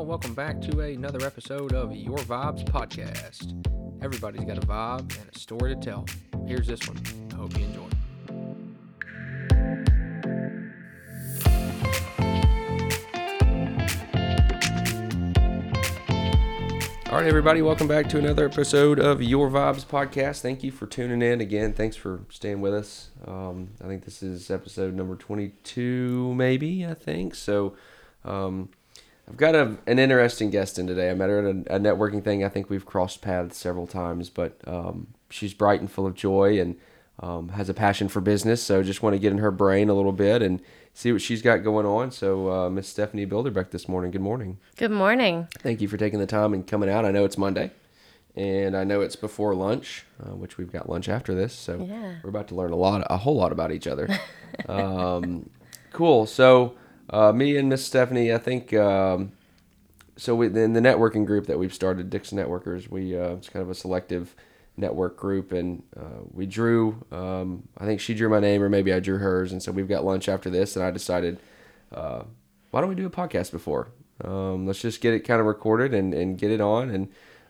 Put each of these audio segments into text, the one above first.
Y'all, welcome back to another episode of Your Vibes Podcast. Everybody's got a vibe and a story to tell. Here's this one. I hope you enjoy. All right, everybody, welcome back to another episode of Your Vibes Podcast. Thank you for tuning in again. Thanks for staying with us. Um, I think this is episode number 22, maybe, I think. So, um, I've got a, an interesting guest in today. I met her at a, a networking thing. I think we've crossed paths several times, but um, she's bright and full of joy and um, has a passion for business. So just want to get in her brain a little bit and see what she's got going on. So uh, Miss Stephanie Bilderback this morning. Good morning. Good morning. Thank you for taking the time and coming out. I know it's Monday, and I know it's before lunch, uh, which we've got lunch after this. So Yeah. we're about to learn a lot, a whole lot about each other. um, cool. So uh, me and Miss Stephanie, I think. Um, so we, in the networking group that we've started, Dickson Networkers, we uh, it's kind of a selective network group, and uh, we drew. Um, I think she drew my name, or maybe I drew hers, and so we've got lunch after this, and I decided, uh, why don't we do a podcast before? Um, let's just get it kind of recorded and, and get it on and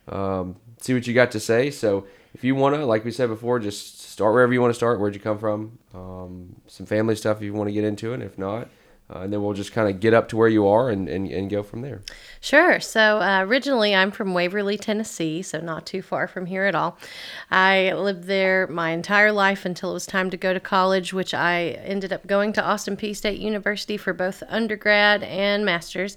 um, see what you got to say. So if you want to, like we said before, just start wherever you want to start. Where'd you come from? Um, some family stuff if you want to get into it. If not, uh, and then we'll just kind of get up to where you are and, and, and go from there. Sure. So uh, originally, I'm from Waverly, Tennessee, so not too far from here at all. I lived there my entire life until it was time to go to college, which I ended up going to Austin Peay State University for both undergrad and master's.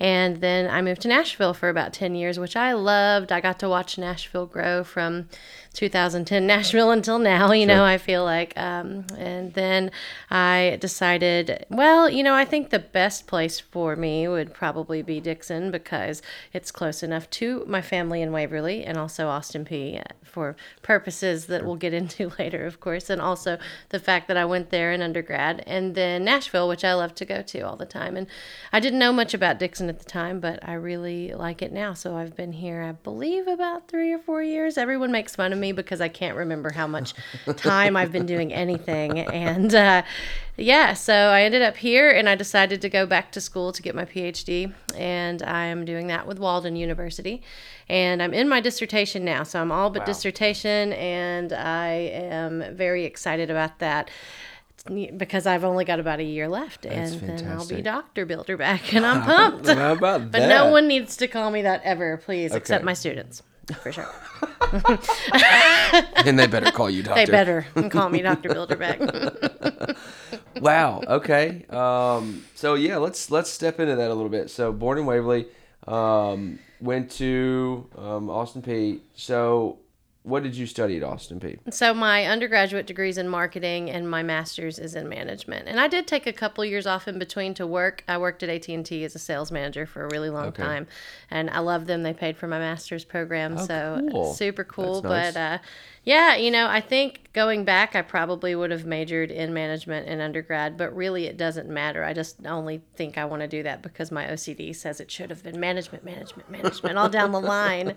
And then I moved to Nashville for about 10 years, which I loved. I got to watch Nashville grow from 2010 Nashville until now, you know, I feel like. Um, and then I decided, well, you know, I think the best place for me would probably be Dickson because it's close enough to my family in Waverly and also Austin Peay for purposes that we'll get into later, of course, and also the fact that I went there in undergrad, and then Nashville, which I love to go to all the time. And I didn't know much about Dickson at the time, but I really like it now. So I've been here, I believe, about three or four years. Everyone makes fun of me because I can't remember how much time I've been doing anything. And uh, yeah, so I ended up here and I decided to go back to school to get my PhD. And I'm doing that with Walden University. And I'm in my dissertation now. So I'm all but dissertation, and I am very excited about that because I've only got about a year left, and then I'll be Doctor Bilderback, and I'm pumped. But no one needs to call me that ever, please, except my students, for sure. and they better call you doctor. They better call me Doctor Bilderback. Wow. Okay. Um, so yeah, let's let's step into that a little bit. So born in Waverly, um, went to um, Austin Peay. So what did you study at Austin Peay? so my undergraduate degrees in marketing and my master's is in management. And I did take a couple years off in between to work. I worked at AT&T as a sales manager for a really long Okay. time, and I love them. They paid for my master's program, so Oh, cool. super cool. Nice. But uh, yeah, you know, I think going back, I probably would have majored in management in undergrad, but really it doesn't matter. I just only think I want to do that because my OCD says it should have been management, management, management, all down the line.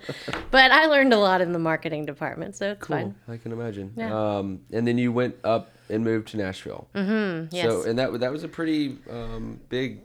But I learned a lot in the marketing department, so it's fine. I can imagine. Yeah. Um, and then you went up and moved to Nashville. Mm-hmm. So and that that was a pretty um, big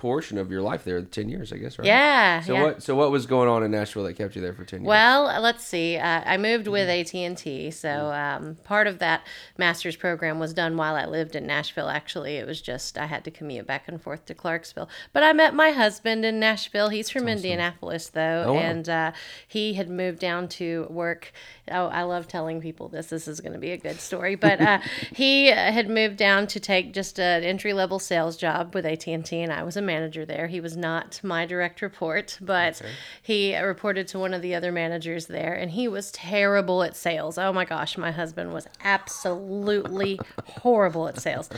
portion of your life there, ten years, I guess, right? Yeah. So yeah. what so what was going on in Nashville that kept you there for ten years? Well, let's see. Uh, I moved with Mm-hmm. AT and T, so um, part of that master's program was done while I lived in Nashville. Actually, it was just I had to commute back and forth to Clarksville. But I met my husband in Nashville. He's from Indianapolis, though, Oh, wow. and uh, he had moved down to work. Oh, I love telling people this. This is going to be a good story. But uh, he had moved down to take just an entry level sales job with AT and T, and I was a manager there. He was not my direct report, but he reported to one of the other managers there, and he was terrible at sales. Oh my gosh, my husband was absolutely horrible at sales.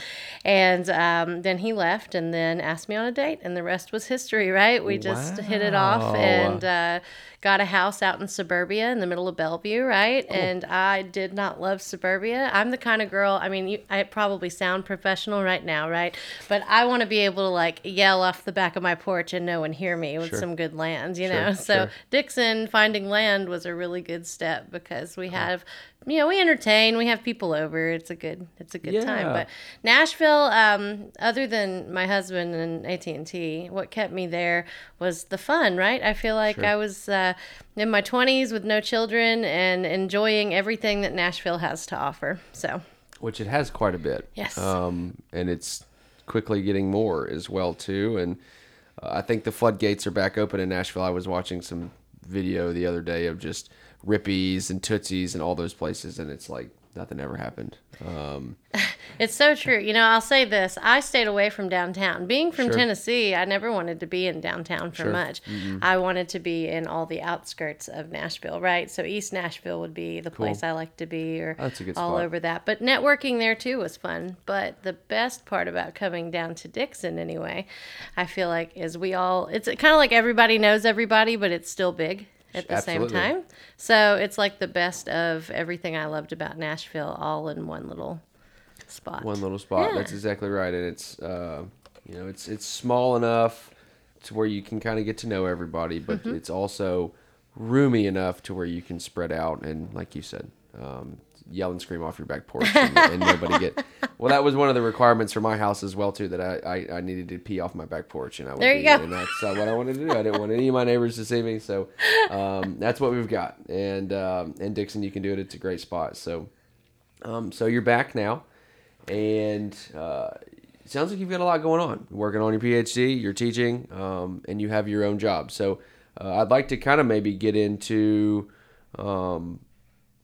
And um, then he left, and then asked me on a date, and the rest was history. Right? We just hit it off, and. Uh, got a house out in suburbia in the middle of Bellevue, right? Oh. And I did not love suburbia. I'm the kind of girl, I mean, you, I probably sound professional right now, right? But I want to be able to like yell off the back of my porch and no one hear me with Sure. some good land, you Sure, know. So sure. Dickson finding land was a really good step because we uh-huh. have, you know, we entertain, we have people over. It's a good, it's a good time. But Nashville, um, other than my husband and AT and T, what kept me there was the fun. Right? I feel like Sure. I was uh, in my twenties with no children and enjoying everything that Nashville has to offer. So which it has quite a bit. Yes. Um, and it's quickly getting more as well too. And uh, I think the floodgates are back open in Nashville. I was watching some video the other day of just Rippy's and Tootsies and all those places, and it's like nothing ever happened. Um, It's so true. You know, I'll say this. I stayed away from downtown. Being from Sure. Tennessee, I never wanted to be in downtown for Sure. much. I wanted to be in all the outskirts of Nashville, right? So East Nashville would be the place I like to be or good all over that. But networking there too was fun. But the best part about coming down to Dickson anyway, I feel like is we all it's kind of like everybody knows everybody, but it's still big at the Absolutely. same time. So it's like the best of everything I loved about Nashville all in one little spot. one little spot. Yeah. That's exactly right, and it's uh, you know it's it's small enough to where you can kind of get to know everybody, but Mm-hmm. it's also roomy enough to where you can spread out and, like you said, um, yell and scream off your back porch and, and nobody get. Well, that was one of the requirements for my house as well too. That I, I, I needed to pee off my back porch, and I would There you go. and that's uh, what I wanted to do. I didn't want any of my neighbors to see me, so um, that's what we've got. And um, and Dickson, you can do it. It's a great spot. So. Um, so you're back now, and uh, sounds like you've got a lot going on. You're working on your PhD, you're teaching, um, and you have your own job. So uh, I'd like to kind of maybe get into um,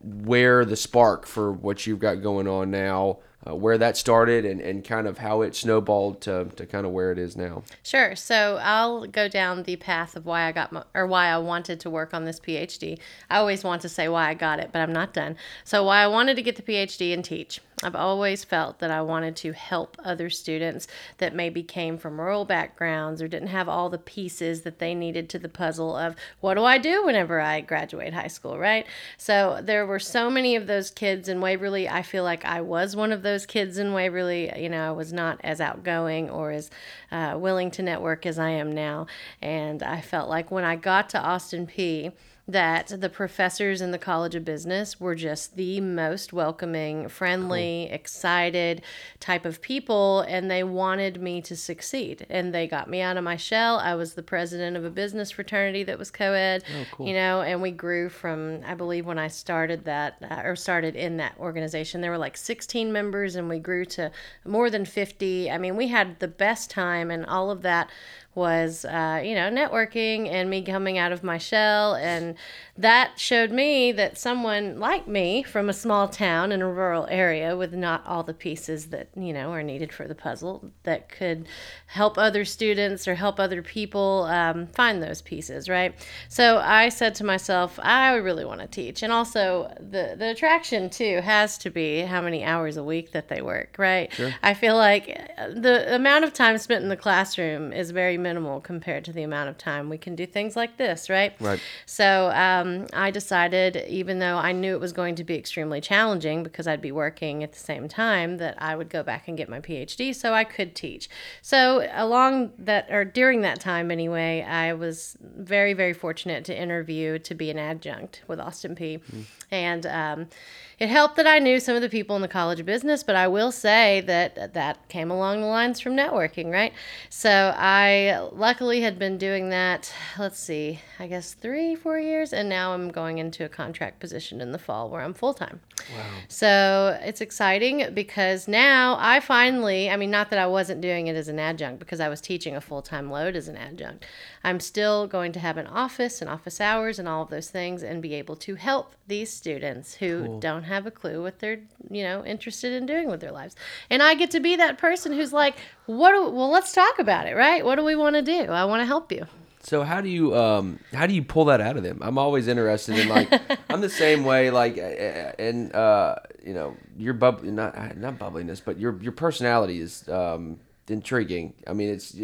where the spark for what you've got going on now, uh, where that started, and, and kind of how it snowballed to, to kind of where it is now. Sure. So I'll go down the path of why I got my, or why I wanted to work on this PhD. I always want to say why I got it, but I'm not done. So why I wanted to get the PhD and teach. I've always felt that I wanted to help other students that maybe came from rural backgrounds or didn't have all the pieces that they needed to the puzzle of what do I do whenever I graduate high school, right? So there were so many of those kids in Waverly. I feel like I was one of those kids in Waverly. You know, I was not as outgoing or as uh, willing to network as I am now. And I felt like when I got to Austin Peay, that the professors in the College of Business were just the most welcoming, friendly, excited type of people, and they wanted me to succeed. And they got me out of my shell. I was the president of a business fraternity that was co ed, you know, and we grew from, I believe, when I started that uh, or started in that organization, there were like 16 members, and we grew to more than 50. I mean, we had the best time, and all of that was uh, you know networking and me coming out of my shell. And that showed me that someone like me from a small town in a rural area with not all the pieces that you know are needed for the puzzle that could help other students or help other people um, find those pieces right? So i said to myself i really want to teach. And also the the attraction too has to be how many hours a week that they work right? I feel like uh, the amount of time spent in the classroom is very minimal compared to the amount of time we can do things like this right Right. so um, I decided, even though I knew it was going to be extremely challenging because I'd be working at the same time, that I would go back and get my PhD so I could teach. So along that, or during that time anyway, I was very, very fortunate to interview to be an adjunct with Austin Peay. And um, it helped that I knew some of the people in the College of Business, but I will say that that came along the lines from networking, right? So I luckily had been doing that, let's see, I guess three, four years, and now I'm going into a contract position in the fall where I'm full time. Wow. So it's exciting because now I finally, I mean, not that I wasn't doing it as an adjunct because I was teaching a full time load as an adjunct. I'm still going to have an office and office hours and all of those things and be able to help these students who don't have a clue what they're, you know, interested in doing with their lives. And I get to be that person who's like, what do, well, let's talk about it, right? What do we want to do? I want to help you. So how do you um how do you pull that out of them? I'm always interested in like I'm the same way like and uh you know your bub not not bubbliness but your your personality is um intriguing. I mean it's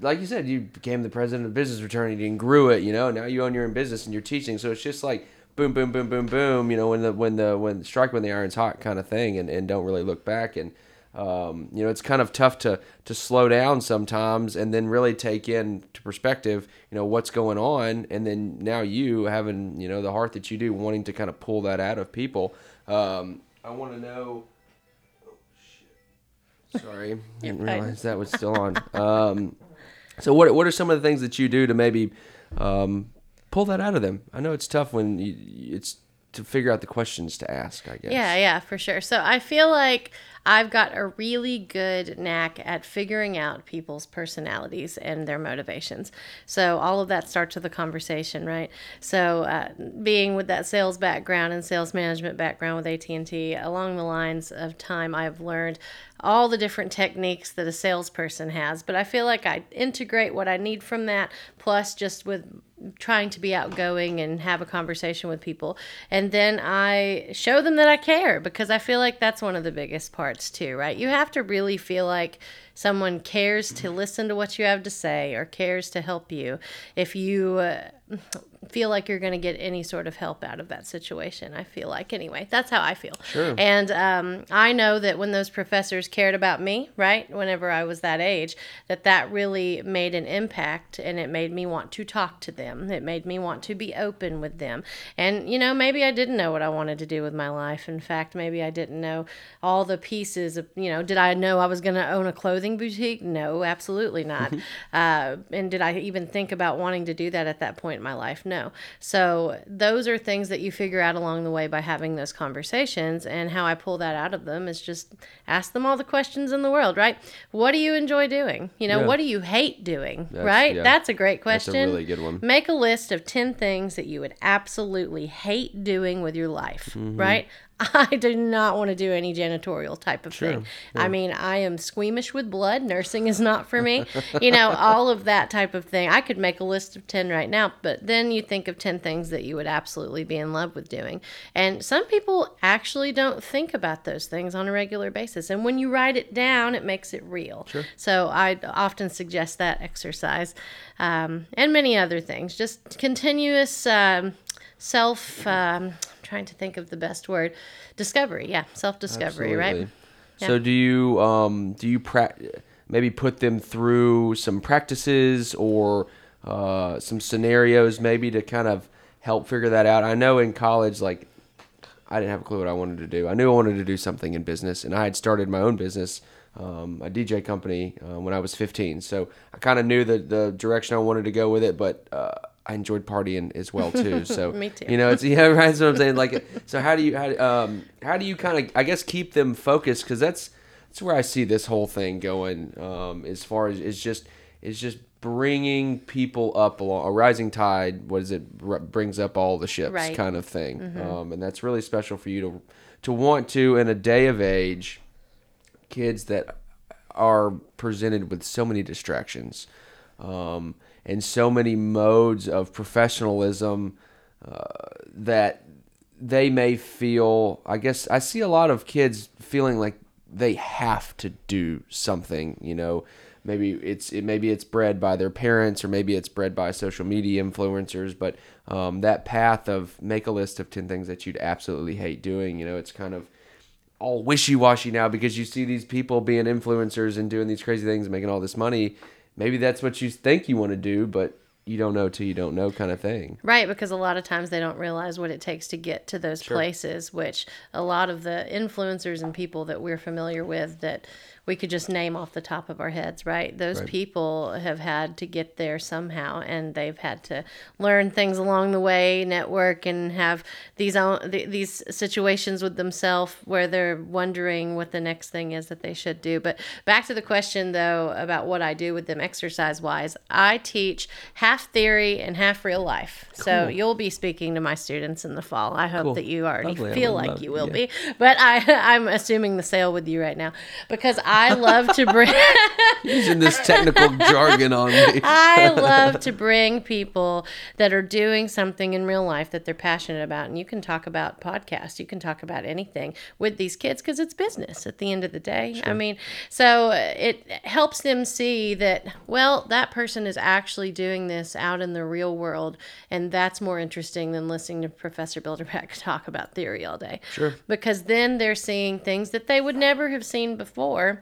like you said you became the president of business fraternity and grew it. You know now you own your own business and you're teaching. So it's just like boom boom boom boom boom. You know when the when the when strike when the iron's hot kind of thing and and don't really look back and. um, you know, it's kind of tough to to slow down sometimes and then really take in to perspective, you know, what's going on, and then now you having you know the heart that you do, wanting to kind of pull that out of people. Um, I want to know. Oh, shit. Sorry, didn't realize that was still on. Um, so what what are some of the things that you do to maybe um, pull that out of them? I know it's tough when you, it's to figure out the questions to ask. I guess. Yeah, yeah, for sure. So I feel like I've got a really good knack at figuring out people's personalities and their motivations. So all of that starts with a conversation, right? So uh, being with that sales background and sales management background with AT&T, along the lines of time, I've learned all the different techniques that a salesperson has. But I feel like I integrate what I need from that, plus just with trying to be outgoing and have a conversation with people. And then I show them that I care because I feel like that's one of the biggest parts too, right? You have to really feel like someone cares to listen to what you have to say or cares to help you. If you uh, feel like you're going to get any sort of help out of that situation, I feel like anyway, that's how I feel. Sure. And um, I know that when those professors cared about me, right, whenever I was that age, that that really made an impact and it made me want to talk to them. It made me want to be open with them. And, you know, maybe I didn't know what I wanted to do with my life. In fact, maybe I didn't know all the pieces of, you know, did I know I was going to own a clothing boutique? No, absolutely not. uh, and did I even think about wanting to do that at that point in my life? No. So those are things that you figure out along the way by having those conversations. And how I pull that out of them is just ask them all the questions in the world, right? What do you enjoy doing? You know, Yeah. what do you hate doing? That's- right? yeah. That's a great That's a question. really good one. Make a list of 10 things that you would absolutely hate doing with your life, Mm-hmm. right? I do not want to do any janitorial type of thing. I mean, I am squeamish with blood. Nursing is not for me. you know, all of that type of thing. I could make a list of 10 right now, but then you think of 10 things that you would absolutely be in love with doing. And some people actually don't think about those things on a regular basis. And when you write it down, it makes it real. So I often suggest that exercise um, and many other things. Just continuous um, self. Um, trying to think of the best word discovery yeah self-discovery right Absolutely. So do you um, do you pra- maybe put them through some practices or uh, some scenarios maybe to kind of help figure that out? I know in college, like I didn't have a clue what I wanted to do. I knew I wanted to do something in business, and I had started my own business, um, a DJ company, uh, when I was 15. So I kind of knew the the direction I wanted to go with it, but uh, I enjoyed partying as well too. So Me too. You know, it's yeah, right. That's what I'm saying. Like, so how do you how um how do you kind of I guess keep them focused because that's that's where I see this whole thing going. Um, as far as it's just it's just bringing people up along a rising tide. What is it? R- brings up all the ships, Right. kind of thing. Um, and that's really special for you to to want to in a day of age, kids that are presented with so many distractions um, and so many modes of professionalism uh, that they may feel i guess i see a lot of kids feeling like they have to do something you know? Maybe it's it, maybe it's bred by their parents or maybe it's bred by social media influencers but um, that path of make a list of 10 things that you'd absolutely hate doing you know it's kind of all wishy-washy now because you see these people being influencers and doing these crazy things and making all this money maybe that's what you think you want to do but you don't know till you don't know kind of thing. Right, because a lot of times they don't realize what it takes to get to those places, which a lot of the influencers and people that we're familiar with that we could just name off the top of our heads, right? Those people have had to get there somehow and they've had to learn things along the way, network and have these own, th- these situations with themselves where they're wondering what the next thing is that they should do. But back to the question though about what I do with them exercise wise, I teach half theory and half real life. So you'll be speaking to my students in the fall. I hope Cool. that you already Lovely. Feel like love- you will yeah. be, but I I'm assuming the sale with you right now because I love to bring. Using this technical jargon on me. I love to bring people that are doing something in real life that they're passionate about. And you can talk about podcasts, you can talk about anything with these kids because it's business at the end of the day. I mean, so uh, it helps them see that, well, that person is actually doing this out in the real world. And that's more interesting than listening to Professor Bilderback talk about theory all day. Sure. Because then they're seeing things that they would never have seen before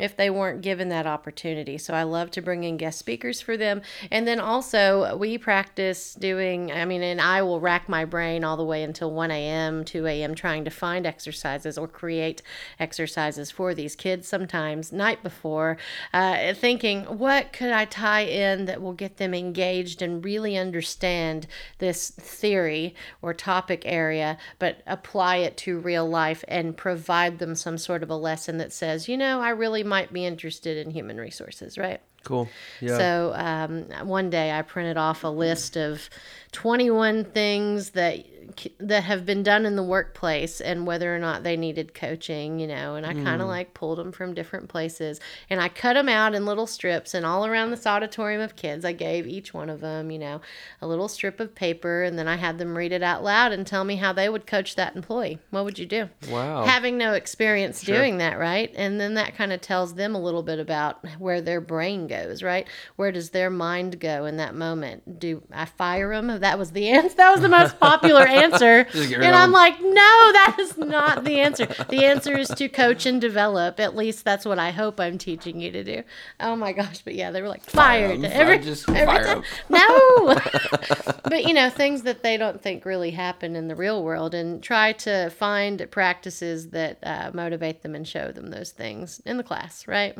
if they weren't given that opportunity. So I love to bring in guest speakers for them. And then also, we practice doing, I mean, and I will rack my brain all the way until 1 a.m., 2 a.m., trying to find exercises or create exercises for these kids sometimes night before, uh, thinking, what could I tie in that will get them engaged and really understand this theory or topic area, but apply it to real life and provide them some sort of a lesson that says, you know, I really might be interested in human resources, right? Cool. Yeah. So um, one day I printed off a list of 21 things that that have been done in the workplace and whether or not they needed coaching, you know, and I kind of hmm. like pulled them from different places and I cut them out in little strips and all around this auditorium of kids I gave each one of them, you know, a little strip of paper and then I had them read it out loud and tell me how they would coach that employee. What would you do? Wow. Having no experience doing that, right? And then that kind of tells them a little bit about where their brain goes, right? Where does their mind go in that moment? Do I fire them? That was the answer. That was the most popular answer. Rid And I'm like, no, that is not the answer. The answer is to coach and develop. At least that's what I hope I'm teaching you to do. Oh my gosh. But yeah, they were like fired. 'em. Every, Just every fire time. No. but you know, things that they don't think really happen in the real world and try to find practices that uh, motivate them and show them those things in the class, right?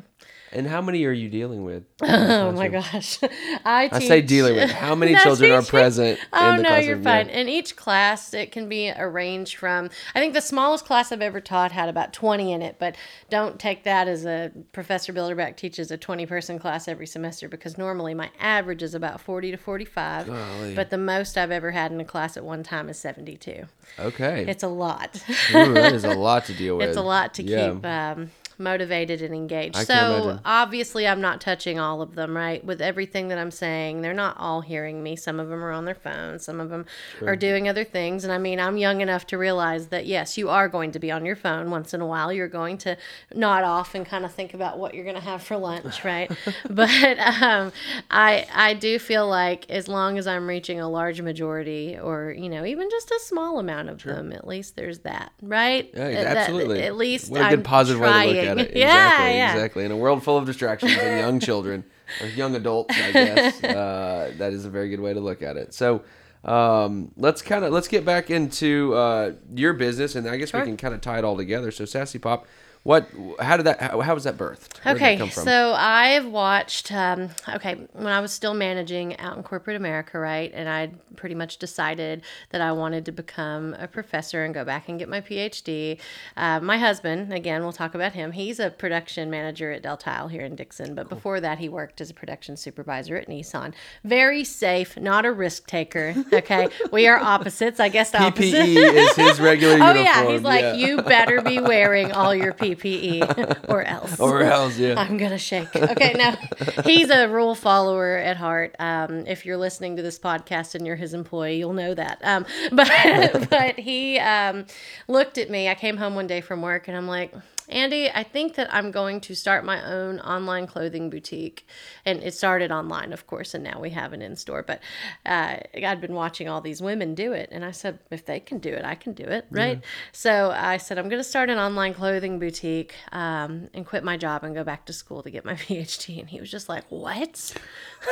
And how many are you dealing with? Oh my gosh. I, I say dealing with. How many children are present Oh in the no, classroom? you're Yeah. fine. In each class, it can be arranged from. I think the smallest class I've ever taught had about 20 in it, but don't take that as a Professor Bilderback teaches a 20 person class every semester because normally my average is about 40 to 45. Golly. But the most I've ever had in a class at one time is 72. Okay. It's a lot. Ooh, that is a lot to deal with. it's a lot to Yeah. keep um, motivated and engaged. I so obviously, I'm not touching all of them, right? With everything that I'm saying, they're not all hearing me. Some of them are on their phones. Some of them are doing other things. And I mean, I'm young enough to realize that yes, you are going to be on your phone once in a while. You're going to nod off and kind of think about what you're going to have for lunch, right? but um, I I do feel like as long as I'm reaching a large majority, or you know, even just a small amount of them, at least there's that, right? Yeah, that- absolutely. at least what a good I'm positive way to look at it. Yeah, exactly, yeah. exactly. In a world full of distractions and young children or young adults, I guess uh, that is a very good way to look at it. So um, let's kind of let's get back into uh, your business, and I guess Sure. we can kind of tie it all together. So Sassy Pop, what? How did that? How, how was that birthed? Where Okay, come from? so I've watched. Um, okay, when I was still managing out in corporate America, right, and I pretty much decided that I wanted to become a professor and go back and get my PhD. Uh, my husband, again, we'll talk about him. He's a production manager at Dal-Tile here in Dickson, but before that, he worked as a production supervisor at Nissan. Very safe, not a risk taker. Okay, we are opposites. I guess the opposite. PPE E is his regular Oh uniform. yeah, he's like, yeah. you better be wearing all your PPE or else. or else, yeah. I'm gonna shake. Okay, now he's a rule follower at heart. Um, if you're listening to this podcast and you're his employee, you'll know that. Um, but but he um, looked at me. I came home one day from work and I'm like. Andy, I think that I'm going to start my own online clothing boutique. And it started online, of course, and now we have an in store. But uh, I'd been watching all these women do it. And I said, if they can do it, I can do it, right? So I said, I'm going to start an online clothing boutique um, and quit my job and go back to school to get my PhD. And he was just like, what?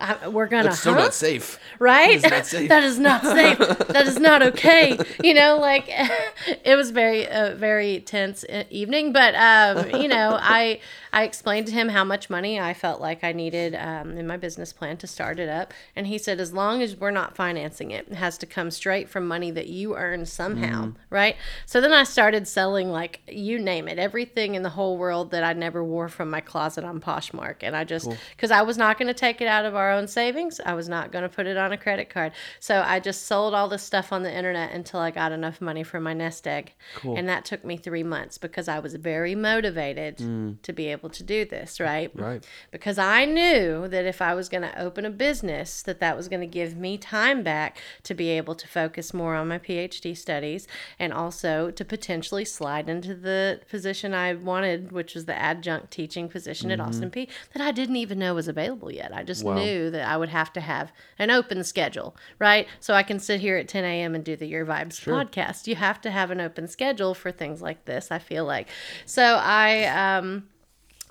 I, we're going to, It's still not safe. right? That is not safe. that is not safe. that is not okay. You know, like it was very, uh, very tense evening. But um, you know, I I explained to him how much money I felt like I needed um, in my business plan to start it up. And he said, as long as we're not financing it, it has to come straight from money that you earn somehow. Mm-hmm. Right. So then I started selling, like, you name it, everything in the whole world that I never wore from my closet on Poshmark. And I just, because I was not going to take it out of our own savings, I was not going to put it on a credit card. So I just sold all this stuff on the internet until I got enough money for my nest egg. Cool. And that took me three months because I was very motivated to be able to do this, right? Right. Because I knew that if I was going to open a business, that that was going to give me time back to be able to focus more on my PhD studies and also to potentially slide into the position I wanted, which was the adjunct teaching position at Austin Peay that I didn't even know was available yet. I just Wow. knew that I would have to have an open schedule, right? So I can sit here at 10 a.m. and do the Your Vibes podcast. You have to have an open schedule for things like this, I feel like. So I, um,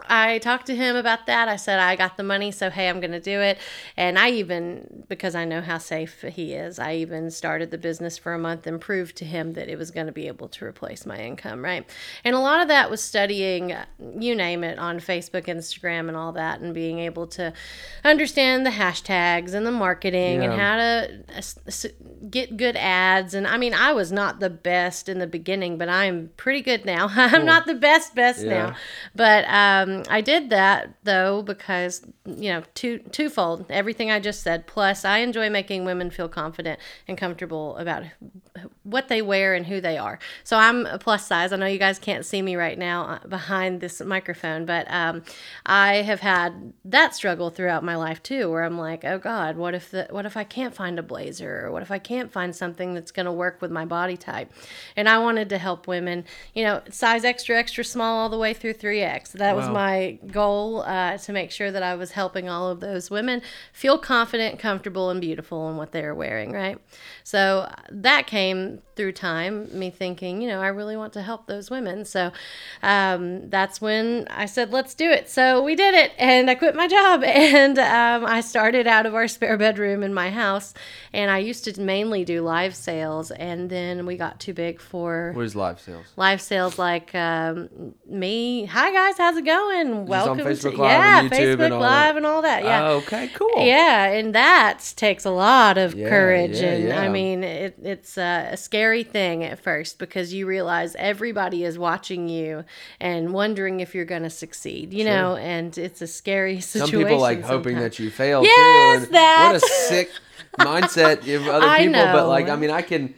I talked to him about that. I said, I got the money, so hey, I'm going to do it. And I even, because I know how safe he is, I even started the business for a month and proved to him that it was going to be able to replace my income, right? And a lot of that was studying, you name it, on Facebook, Instagram, and all that, and being able to understand the hashtags and the marketing and how to uh, get good ads. And I mean, I was not the best in the beginning, but I'm pretty good now. I'm not the best, best Yeah. now. But um, I did that though because you know two twofold everything I just said. Plus, I enjoy making women feel confident and comfortable about what they wear and who they are. So I'm a plus size. I know you guys can't see me right now uh, behind this microphone, but um, I have had that struggle throughout my life too, where I'm like, oh God, what if the what if I can't find a blazer, or what if I can't find something that's going to work with my body type? And I wanted to help women, you know, size extra, extra small, all the way through three X. That was Wow. My goal uh, to make sure that I was helping all of those women feel confident, comfortable, and beautiful in what they were wearing. Right. So uh, that came through time, me thinking, you know, I really want to help those women. So um, that's when I said, let's do it. So we did it, and I quit my job, and um, I started out of our spare bedroom in my house. And I used to mainly do live sales, and then we got too big for What is live sales? live sales like um, me. Hi guys, how's it going? On Welcome Facebook to Live yeah, and YouTube Facebook and all Live that? and all that. Yeah. Oh, okay, cool. Yeah, and that takes a lot of Yeah, courage, yeah, and I mean, it, it's a, a scary thing at first because you realize everybody is watching you and wondering if you're going to succeed, you know, and it's a scary situation. Some situation. people like hoping sometimes. that you fail Yes, too. and that. What a sick mindset of other I people. But know. like, I mean, I can,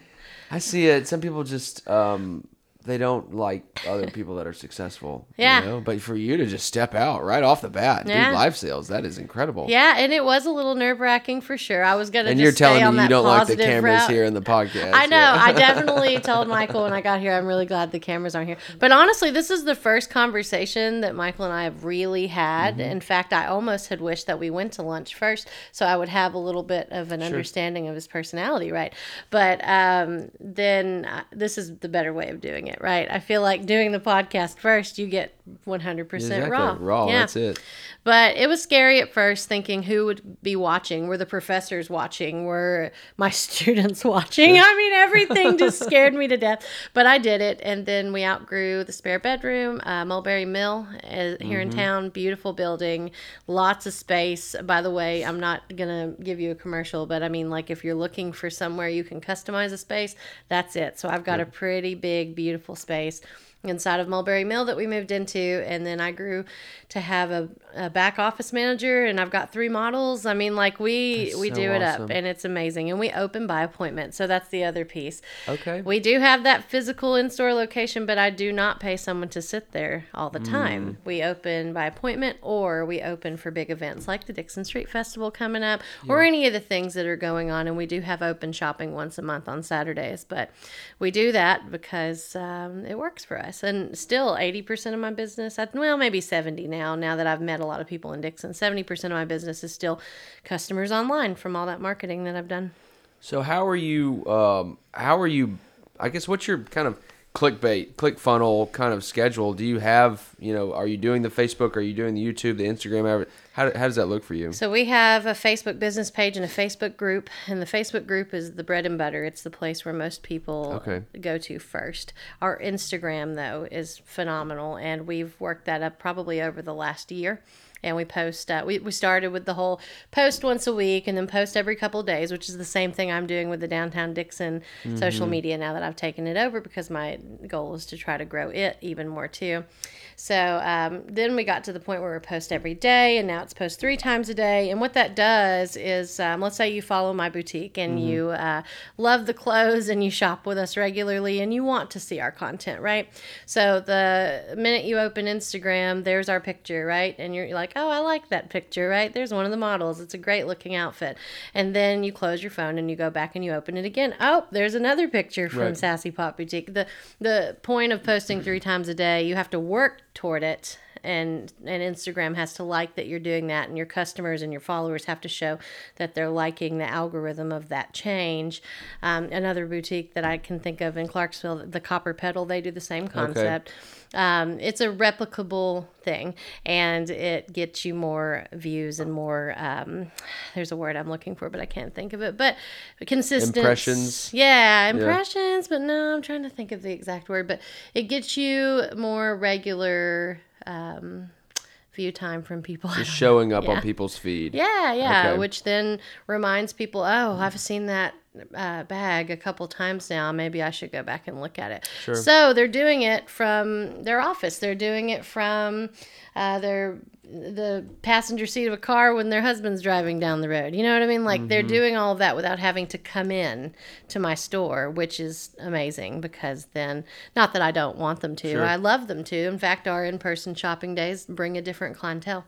I see it. Some people just, um, they don't like other people that are successful. Yeah. You know? But for you to just step out right off the bat, Yeah. do live sales, that is incredible. Yeah, and it was a little nerve wracking for sure. I was gonna. And just you're telling me you don't like the cameras route. here in the podcast. I know. yeah. I definitely told Michael when I got here. I'm really glad the cameras aren't here. But honestly, this is the first conversation that Michael and I have really had. Mm-hmm. In fact, I almost had wished that we went to lunch first, so I would have a little bit of an understanding of his personality, right? But um, then uh, this is the better way of doing it, right? I feel like doing the podcast first, you get 100% exactly. raw. Raw. Yeah. That's it. But it was scary at first, thinking who would be watching. Were the professors watching? Were my students watching? I mean, everything just scared me to death. But I did it, and then we outgrew the spare bedroom, uh, Mulberry Mill uh, here in town. Beautiful building, lots of space. By the way, I'm not gonna give you a commercial, but I mean, like if you're looking for somewhere you can customize a space, that's it. So I've got a pretty big, beautiful space inside of Mulberry Mill that we moved into, and then I grew to have a, a back office manager, and I've got three models. I mean, like we That's we so do it awesome. up, and it's amazing. And we open by appointment, so that's the other piece. Okay. We do have that physical in store location, but I do not pay someone to sit there all the Mm. time. We open by appointment, or we open for big events like the Dickson Street Festival coming up, or any of the things that are going on. And we do have open shopping once a month on Saturdays, but we do that because um, it works for us. And still, 80% of my business, I- well, maybe 70 now, now that I've met a lot of people in Dickson, 70% of my business is still customers online from all that marketing that I've done. So how are you? Um, how are you? I guess what's your kind of clickbait, click funnel kind of schedule, do you have, you know, are you doing the Facebook, are you doing the YouTube, the Instagram? How, how does that look for you? So we have a Facebook business page and a Facebook group, and the Facebook group is the bread and butter. It's the place where most people Okay. go to first. Our Instagram though is phenomenal, and we've worked that up probably over the last year. And we post. Uh, we we started with the whole post once a week, and then post every couple of days, which is the same thing I'm doing with the downtown Dickson social media now that I've taken it over because my goal is to try to grow it even more too. So um, then we got to the point where we post every day, and now it's post three times a day. And what that does is, um, let's say you follow my boutique and you uh, love the clothes and you shop with us regularly, and you want to see our content, right? So the minute you open Instagram, there's our picture, right? And you're like, oh, I like that picture, right? There's one of the models. It's a great looking outfit. And then you close your phone and you go back and you open it again. Oh, there's another picture from Right. Sassy Pop Boutique. The the point of posting three times a day, you have to work toward it. And, and Instagram has to like that you're doing that, and your customers and your followers have to show that they're liking the algorithm of that change. Um, another boutique that I can think of in Clarksville, the Copper Petal, they do the same concept. Um, it's a replicable thing, and it gets you more views and more. Um, there's a word I'm looking for, but I can't think of it. But consistent Impressions? Yeah, impressions. But no, I'm trying to think of the exact word. But it gets you more regular um, view time from people. Just showing up Yeah. on people's feed. Yeah, yeah. Okay. Which then reminds people, oh, I've seen that uh, bag a couple times now. Maybe I should go back and look at it. Sure. So they're doing it from their office. They're doing it from uh, their the passenger seat of a car when their husband's driving down the road. You know what I mean? Like Mm-hmm. they're doing all of that without having to come in to my store, which is amazing because then not that I don't want them to. Sure. I love them to. In fact, our in-person shopping days bring a different clientele.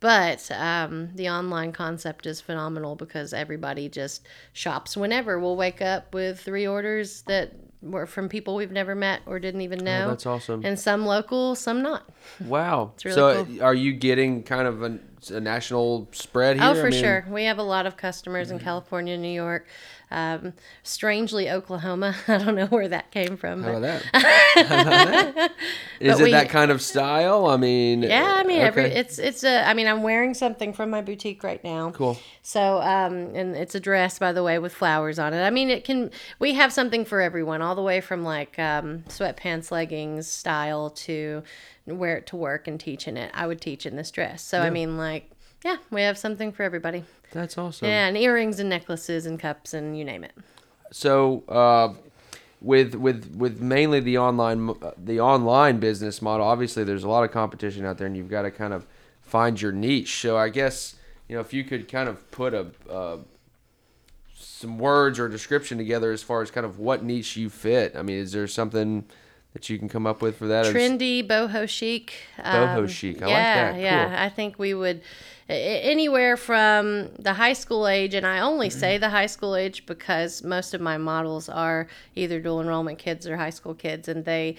But um, the online concept is phenomenal because everybody just shops whenever. We'll wake up with three orders that were from people we've never met or didn't even know. Oh, that's awesome. And some local, some not. Wow. really so, cool. are you getting kind of a, a national spread here? Oh, I for mean- sure. We have a lot of customers in California, New York, um, strangely Oklahoma. I don't know where that came from. How about that? How about that? Is it we- that kind of style? I mean, yeah, I mean, every, it's it's a. I mean, I'm wearing something from my boutique right now. cool. So, um, and it's a dress, by the way, with flowers on it. I mean, it can. We have something for everyone, all the way from like um, sweatpants, leggings style to wear it to work and teach in it. I would teach in this dress. So, I mean, like, yeah, we have something for everybody. That's awesome. Yeah, and earrings and necklaces and cups and you name it. So, uh, with with with mainly the online uh, the online business model, obviously there's a lot of competition out there, and you've got to kind of find your niche. So, I guess you know if you could kind of put a uh, some words or description together as far as kind of what niche you fit. I mean, is there something that you can come up with for that? Trendy, boho chic. Boho chic. I like yeah, that. Yeah, I think we would anywhere from the high school age, and I only Mm-hmm. say the high school age because most of my models are either dual enrollment kids or high school kids, and they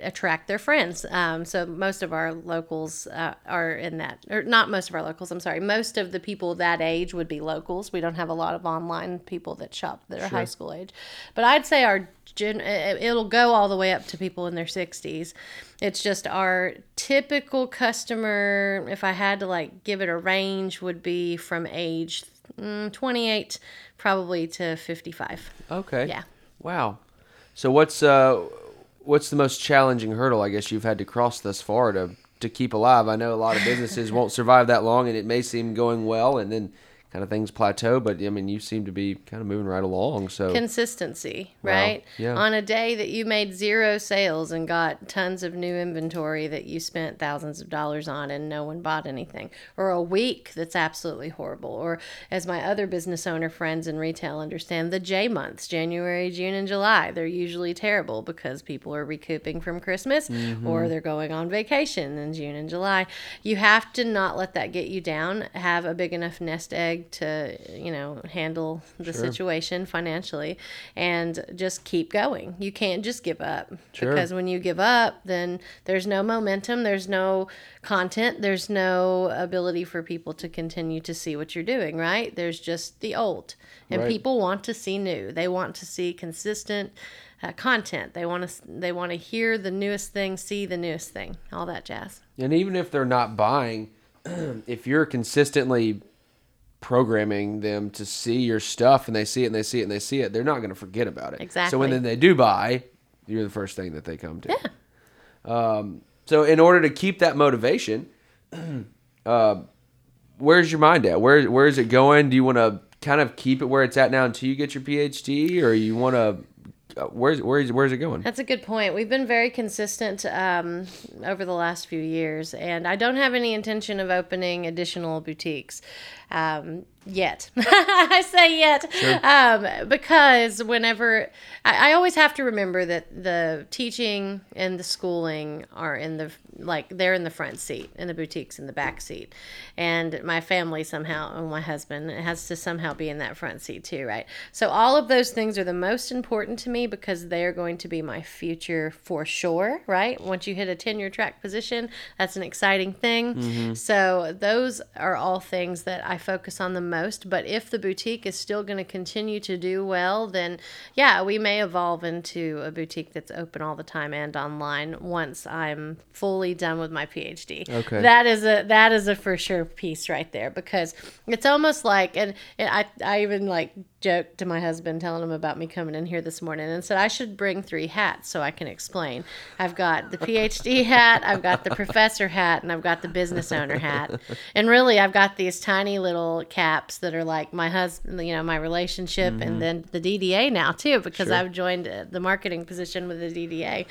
attract their friends. Um, so most of our locals uh, are in that, or not most of our locals. I'm sorry, most of the people that age would be locals. We don't have a lot of online people that shop that are high school age, but I'd say our gen- it- it'll go all the way up to people in their 60s. It's just our typical customer. If I had to like give it a range, would be from age mm, 28 probably to 55. Okay. Yeah. Wow. So what's uh what's the most challenging hurdle I guess you've had to cross thus far to to keep alive? I know a lot of businesses won't survive that long and it may seem going well and then kind of things plateau, but I mean you seem to be kind of moving right along. So consistency, Wow. right? Yeah. On a day that you made zero sales and got tons of new inventory that you spent thousands of dollars on and no one bought anything, or a week that's absolutely horrible, or as my other business owner friends in retail understand, the J months, January, June, and July, they're usually terrible because people are recouping from Christmas Mm-hmm. or they're going on vacation in June and July. You have to not let that get you down. Have a big enough nest egg to, you know, handle the situation financially and just keep going. You can't just give up Sure. because when you give up, then there's no momentum, there's no content, there's no ability for people to continue to see what you're doing, right? There's just the old. And Right. people want to see new. They want to see consistent uh, content. They want to they want to hear the newest thing, see the newest thing, all that jazz. And even if they're not buying, if you're consistently programming them to see your stuff and they see it and they see it and they see it, they're not going to forget about it. Exactly. So when then they do buy, you're the first thing that they come to. Yeah. Um, so in order to keep that motivation, uh, where's your mind at? Where where is it going? Do you want to kind of keep it where it's at now until you get your PhD, or you want to? Uh, where's where's where's it going? That's a good point. We've been very consistent um, over the last few years, and I don't have any intention of opening additional boutiques um, yet. I say yet um, because whenever I, I always have to remember that the teaching and the schooling are in the like they're in the front seat, and the boutiques in the back seat, and my family somehow, and my husband has to somehow be in that front seat too, right? So all of those things are the most important to me because they are going to be my future for sure, right? Once you hit a tenure track position, that's an exciting thing. So those are all things that I focus on the most. But if the boutique is still going to continue to do well, then yeah, we may evolve into a boutique that's open all the time and online once I'm fully done with my PhD. Okay. That is a that is a for sure piece right there because it's almost like and, and I I even like joked to my husband telling him about me coming in here this morning and said I should bring three hats so I can explain. I've got the PhD hat, I've got the professor hat, and I've got the business owner hat. And really I've got these tiny little caps that are like my husband, you know, my relationship and then the DDA now too because Sure. I've joined uh, the marketing position with the DDA.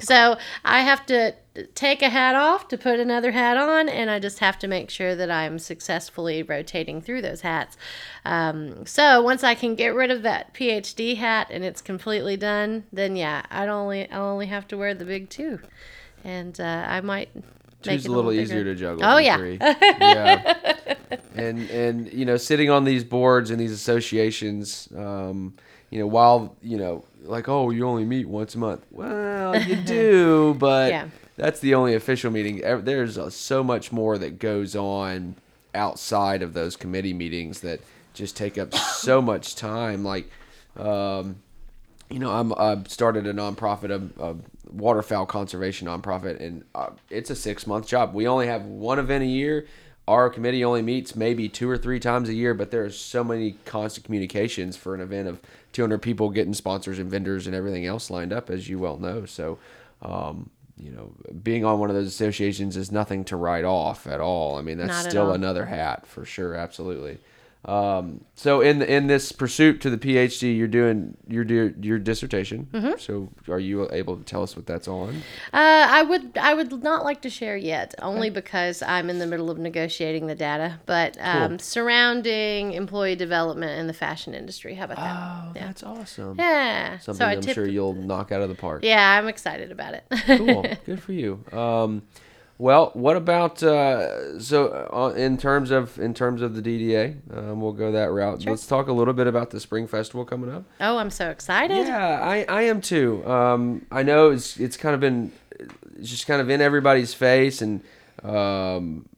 So I have to take a hat off to put another hat on, and I just have to make sure that I'm successfully rotating through those hats. Um, so once I can get rid of that PhD hat and it's completely done, then yeah, I'd only I only have to wear the big two, and uh, I might. Two's a little bigger. easier to juggle. Oh, yeah. three. yeah. And and you know, sitting on these boards and these associations, um, you know, while you know, like, oh, you only meet once a month. Well, you do, but Yeah. that's the only official meeting. There's uh, so much more that goes on outside of those committee meetings that just take up so much time. Like, um, you know, I'm I started a nonprofit, a, a waterfowl conservation nonprofit, and uh, it's a six month job. We only have one event a year. Our committee only meets maybe two or three times a year, but there are so many constant communications for an event of 200 people getting sponsors and vendors and everything else lined up, as you well know. So, um, you know, being on one of those associations is nothing to write off at all. I mean, that's still all. another hat for sure, absolutely. Um, so in in this pursuit to the PhD, you're doing your your, your dissertation. Mm-hmm. So are you able to tell us what that's on? Uh, I would I would not like to share yet, only because I'm in the middle of negotiating the data. But um, surrounding employee development in the fashion industry, how about that? Oh, yeah. that's awesome. yeah. Something so I'm sure you'll knock out of the park. Yeah, I'm excited about it. cool. Good for you. Um, well, what about uh, so uh, in terms of in terms of the DDA? Um, we'll go that route. Let's talk a little bit about the spring festival coming up. oh, I'm so excited. Yeah, I, I am too. Um, I know it's it's kind of been it's just kind of in everybody's face, and um,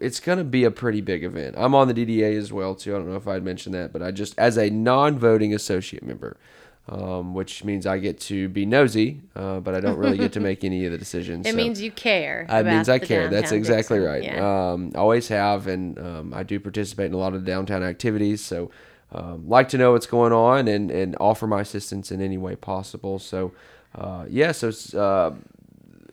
it's gonna be a pretty big event. I'm on the DDA as well too. I don't know if I'd mentioned that, but I just as a non-voting associate member, um, which means I get to be nosy, uh, but I don't really get to make any of the decisions. It so- means you care. it means I care. That's exactly Dickson. right. Yeah. Um, always have, and um, I do participate in a lot of downtown activities. So, um, like to know what's going on and and offer my assistance in any way possible. So, uh, yeah. So, uh,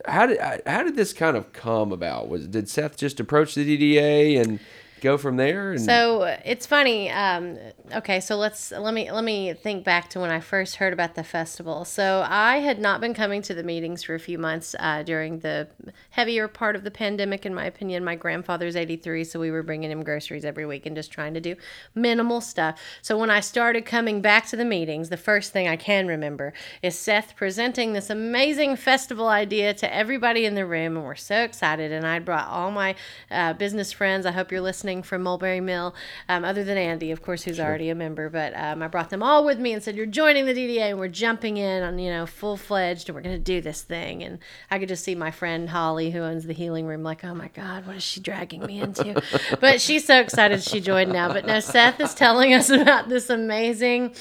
how did how did this kind of come about? Was did Seth just approach the DDA and go from there? And So it's funny. Um, okay, so let's let me let me think back to when I first heard about the festival. So I had not been coming to the meetings for a few months uh, during the heavier part of the pandemic. In my opinion, my grandfather's eighty three, so we were bringing him groceries every week and just trying to do minimal stuff. So when I started coming back to the meetings, the first thing I can remember is Seth presenting this amazing festival idea to everybody in the room, and we're so excited. And I brought all my uh, business friends. I hope you're listening from Mulberry Mill, um, other than Andy, of course, who's already a member. But um, I brought them all with me and said, "You're joining the DDA, and we're jumping in on you know full fledged, and we're going to do this thing." And I could just see my friend Holly, who owns the healing room, like, "Oh my God, what is she dragging me into?" but she's so excited she joined now. But no, Seth is telling us about this amazing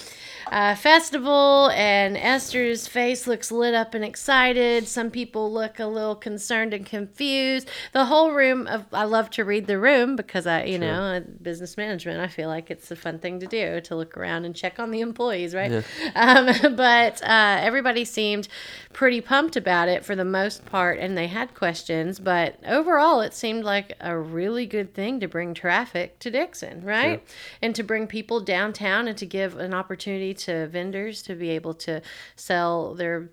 uh, festival, and Esther's face looks lit up and excited. Some people look a little concerned and confused. The whole room of I love to read the room because I, you know, uh, business management. I feel like it's a fun thing to do to look around and check on the employees, right? Um, but uh, everybody seemed pretty pumped about it for the most part, and they had questions. But overall, it seemed like a really good thing to bring traffic to Dickson, right? And to bring people downtown and to give an opportunity to vendors to be able to sell their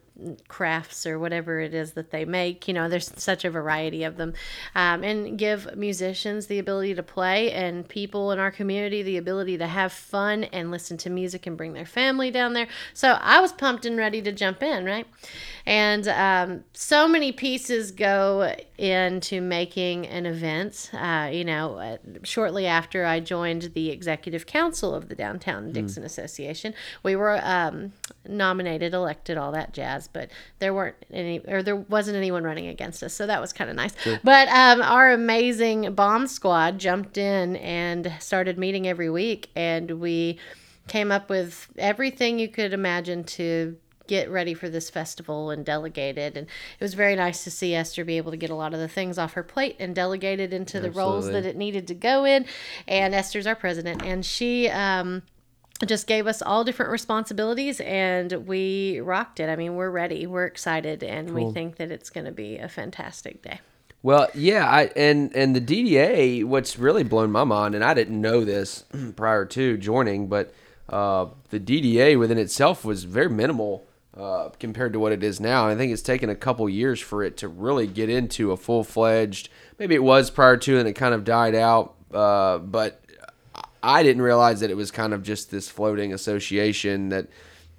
crafts or whatever it is that they make. You know, there's such a variety of them. Um, and give musicians the ability to play and people in our community the ability to have fun and listen to music and bring their family down there. So I was pumped and ready to jump in, right? And um, so many pieces go into making an event. Uh, you know, uh, shortly after I joined the executive council of the Downtown Dickson Association, we were um, nominated, elected, all that jazz, but there weren't any, or there wasn't anyone running against us. So that was kind of nice. But um, our amazing bomb squad jumped in and started meeting every week, and we came up with everything you could imagine to get ready for this festival and delegated and it was very nice to see Esther be able to get a lot of the things off her plate and delegate it into the roles that it needed to go in and Esther's our president and she um just gave us all different responsibilities and we rocked it. I mean, we're ready. We're excited and we think that it's going to be a fantastic day. Well, yeah, I and and the DDA. What's really blown my mind, and I didn't know this prior to joining, but uh, the DDA within itself was very minimal uh, compared to what it is now. I think it's taken a couple years for it to really get into a full fledged. Maybe it was prior to, and it kind of died out. Uh, but I didn't realize that it was kind of just this floating association that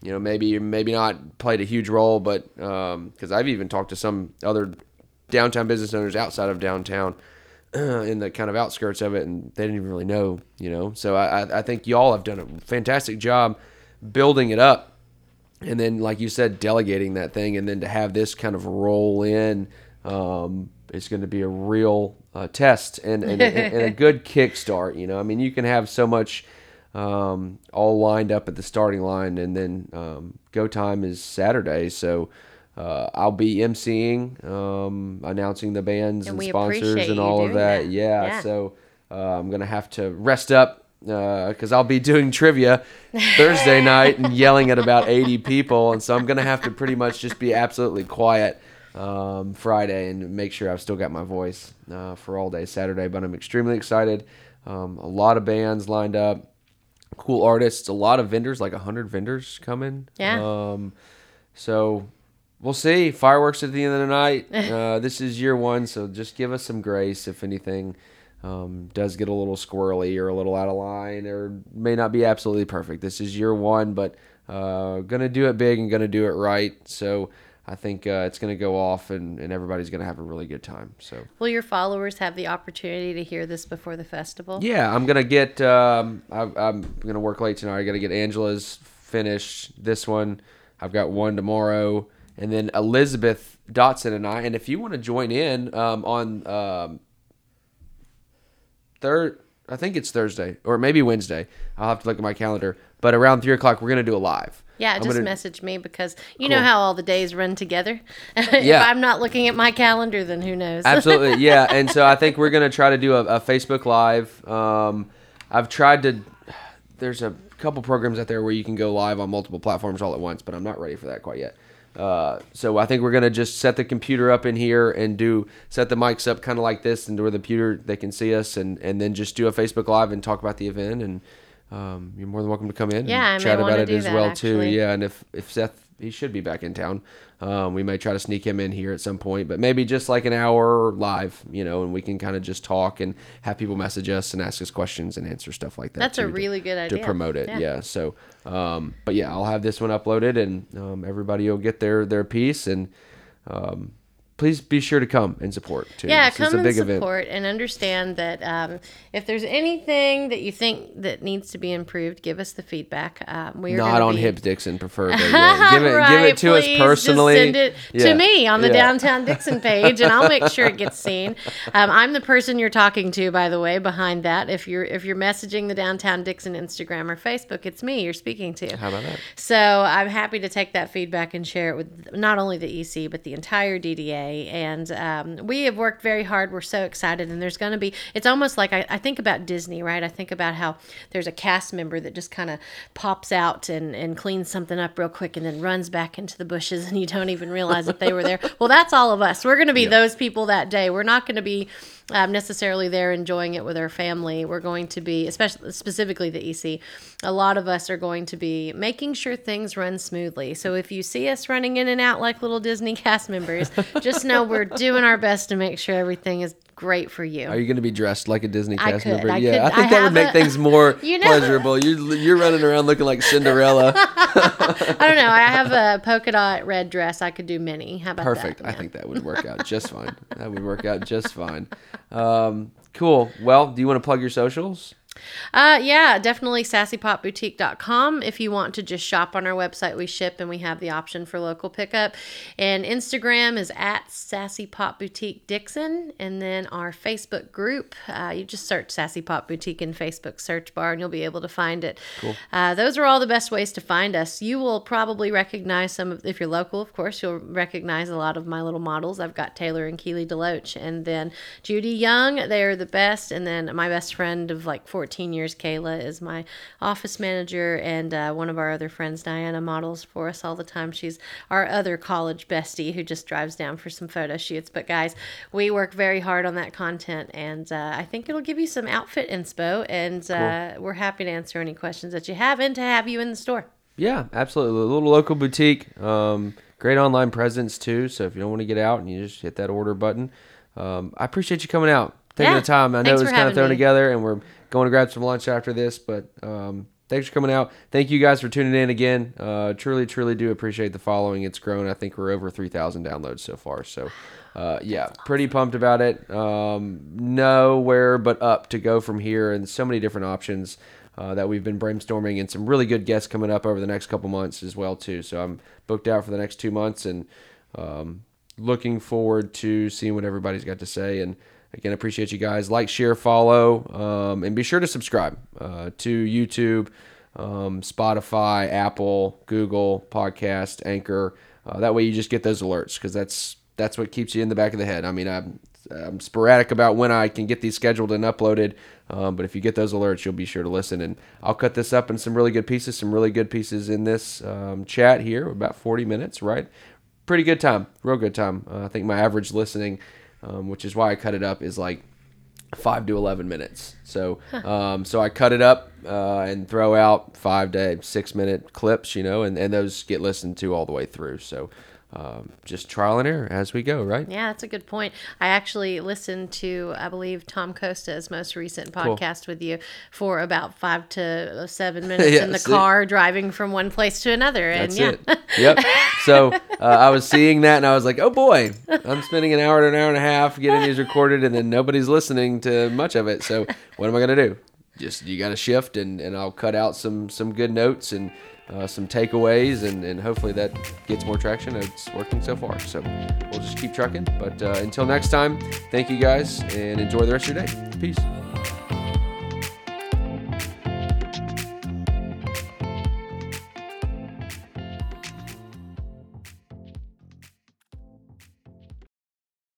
you know maybe maybe not played a huge role, but because I've even talked to some other downtown business owners outside of downtown in the kind of outskirts of it, and they didn't even really know, you know. So I- I think y'all have done a fantastic job building it up, and then like you said, delegating that thing, and then to have this kind of roll in, um, it's going to be a real uh, test and and, and and a good kickstart. You know, I mean, you can have so much um, all lined up at the starting line, and then um, go time is Saturday, so. Uh, I'll be emceeing, um, announcing the bands And and, sponsors and all of that. that. Yeah, Yeah. so uh, I'm gonna have to rest up because I'll be doing trivia Thursday night and yelling at about 80 people, and so I'm gonna have to pretty much just be absolutely quiet um, Friday and make sure I've still got my voice uh, for all day Saturday. But I'm extremely excited. Um, a lot of bands lined up, cool artists, a lot of vendors, like 100 vendors coming. Yeah. Um, so we'll see. Fireworks at the end of the night. Uh, this is year one, so just give us some grace if anything um, does get a little squirrely or a little out of line or may not be absolutely perfect. This is year one, but uh, gonna do it big and gonna do it right. So I think uh, it's gonna go off and, and everybody's gonna have a really good time. So Will your followers have the opportunity to hear this before the festival? yeah, I'm gonna get. Um, I, I'm gonna work late tonight. I gotta get Angela's finished. This one, I've got one tomorrow, and then Elizabeth Dotson and I. And if you want to join in um, on um, third, I think it's Thursday or maybe Wednesday. I'll have to look at my calendar. But around three o'clock, we're gonna do a live. Yeah, I'm just gonna- message me because you know how all the days run together. if Yeah. I'm not looking at my calendar, then who knows? Absolutely, yeah. And so I think we're gonna try to do a, a Facebook Live. Um, I've tried to. There's a couple programs out there where you can go live on multiple platforms all at once, but I'm not ready for that quite yet. Uh, so I think we're gonna just set the computer up in here and do set the mics up kind of like this, and where the computer they can see us, and and then just do a Facebook Live and talk about the event. And um, you're more than welcome to come in Yeah, I and may chat about it as well too. Yeah, and if if Seth he should be back in town. Um, we may try to sneak him in here at some point, but maybe just like an hour live, you know, and we can kind of just talk and have people message us and ask us questions and answer stuff like that. That's a too, to- really good idea. to promote it. Yeah. Yeah. So, um, but yeah, I'll have this one uploaded and um, everybody will get their their piece and um, please be sure to come and support too. Yeah, This is come a and support and understand that um, if there's anything that you think that needs to be improved, give us the feedback. Um, we are Not on be... Hips Dickson, preferably. yeah. Give it, give it to us personally. Just send it Yeah, to me on the yeah. Downtown Dickson page, and I'll make sure it gets seen. Um, I'm the person you're talking to, by the way, behind that. If you're if you're messaging the Downtown Dickson Instagram or Facebook, it's me you're speaking to. How about that? So I'm happy to take that feedback and share it with not only the EC but the entire DDA. And um, we have worked very hard. We're so excited, and there's going to be. It's almost like I, I think about Disney, right? I think about how there's a cast member that just kind of pops out and and cleans something up real quick, and then runs back into the bushes, and you don't even realize that they were there. Well, that's all of us. We're going to be those people that day. We're not going to be um, necessarily there enjoying it with our family. We're going to be, especially specifically the EC, a lot of us are going to be making sure things run smoothly. So if you see us running in and out like little Disney cast members, just know we're doing our best to make sure everything is great for you. Are you going to be dressed like a Disney cast could- member? I yeah, could- I think I that would make a- things more You know- pleasurable. You're you're running around looking like Cinderella. I don't know. I have a polka dot red dress. I could do many. How about Perfect. that? Perfect. I think that would work out just fine. That would work out just fine. Um, cool. Well, do you want to plug your socials? Uh, yeah, definitely sassypopboutique.com. If you want to just shop on our website, we ship and we have the option for local pickup. And Instagram is at Sassy Pop Boutique Dickson. And then our Facebook group, uh, you just search Sassy Pop Boutique in Facebook search bar and you'll be able to find it. Cool. Uh, those are all the best ways to find us. You will probably recognize some of, if you're local, of course, you'll recognize a lot of my little models. I've got Taylor and Keely Deloach, and then Judy Young. They are the best. And then my best friend of like 14 years, Kayla, is my office manager, and uh, one of our other friends, Diana, models for us all the time. She's our other college bestie who just drives down for some photo shoots. But guys, we work very hard on that content, and uh, I think it'll give you some outfit inspo. And uh, we're happy to answer any questions that you have and to have you in the store. Yeah, absolutely. A little local boutique. Um, great online presence too. So if you don't want to get out and you just hit that order button, um, I appreciate you coming out, taking Yeah, the time. I know it was kind of thrown me. together, and we're going to grab some lunch after this. But um, thanks for coming out. Thank you guys for tuning in again. Uh, truly, truly do appreciate the following. It's grown. I think we're over three thousand downloads so far. So. Uh, yeah, pretty pumped about it. Um, nowhere but up to go from here, and so many different options uh, that we've been brainstorming, and some really good guests coming up over the next couple months as well too. So I'm booked out for the next two months, and um, looking forward to seeing what everybody's got to say. And again, appreciate you guys. Like, share, follow, um, and be sure to subscribe uh, to YouTube, um, Spotify, Apple, Google Podcast, Anchor. Uh, that way, you just get those alerts because that's that's what keeps you in the back of the head. I mean, I'm, I'm sporadic about when I can get these scheduled and uploaded, um, but if you get those alerts, you'll be sure to listen. And I'll cut this up in some really good pieces, some really good pieces in this um, chat here, about 40 minutes, right? Pretty good time, real good time. Uh, I think my average listening, um, which is why I cut it up, is like five to 11 minutes. So, um, so I cut it up uh, and throw out five to six minute clips, you know, and, and those get listened to all the way through. So, um, just trial and error as we go, right? Yeah, that's a good point. I actually listened to, I believe, Tom Costa's most recent podcast with you for about five to seven minutes Yeah, in the car driving from one place to another. And That's yeah, it. Yep. So uh, I was seeing that and I was like, oh boy, I'm spending an hour to an hour and a half getting these recorded and then nobody's listening to much of it. So what am I going to do? Just, you got to shift and, and I'll cut out some, some good notes and uh, some takeaways and, and hopefully that gets more traction. It's working so far. So we'll just keep trucking. But uh, until next time, thank you guys and enjoy the rest of your day. Peace.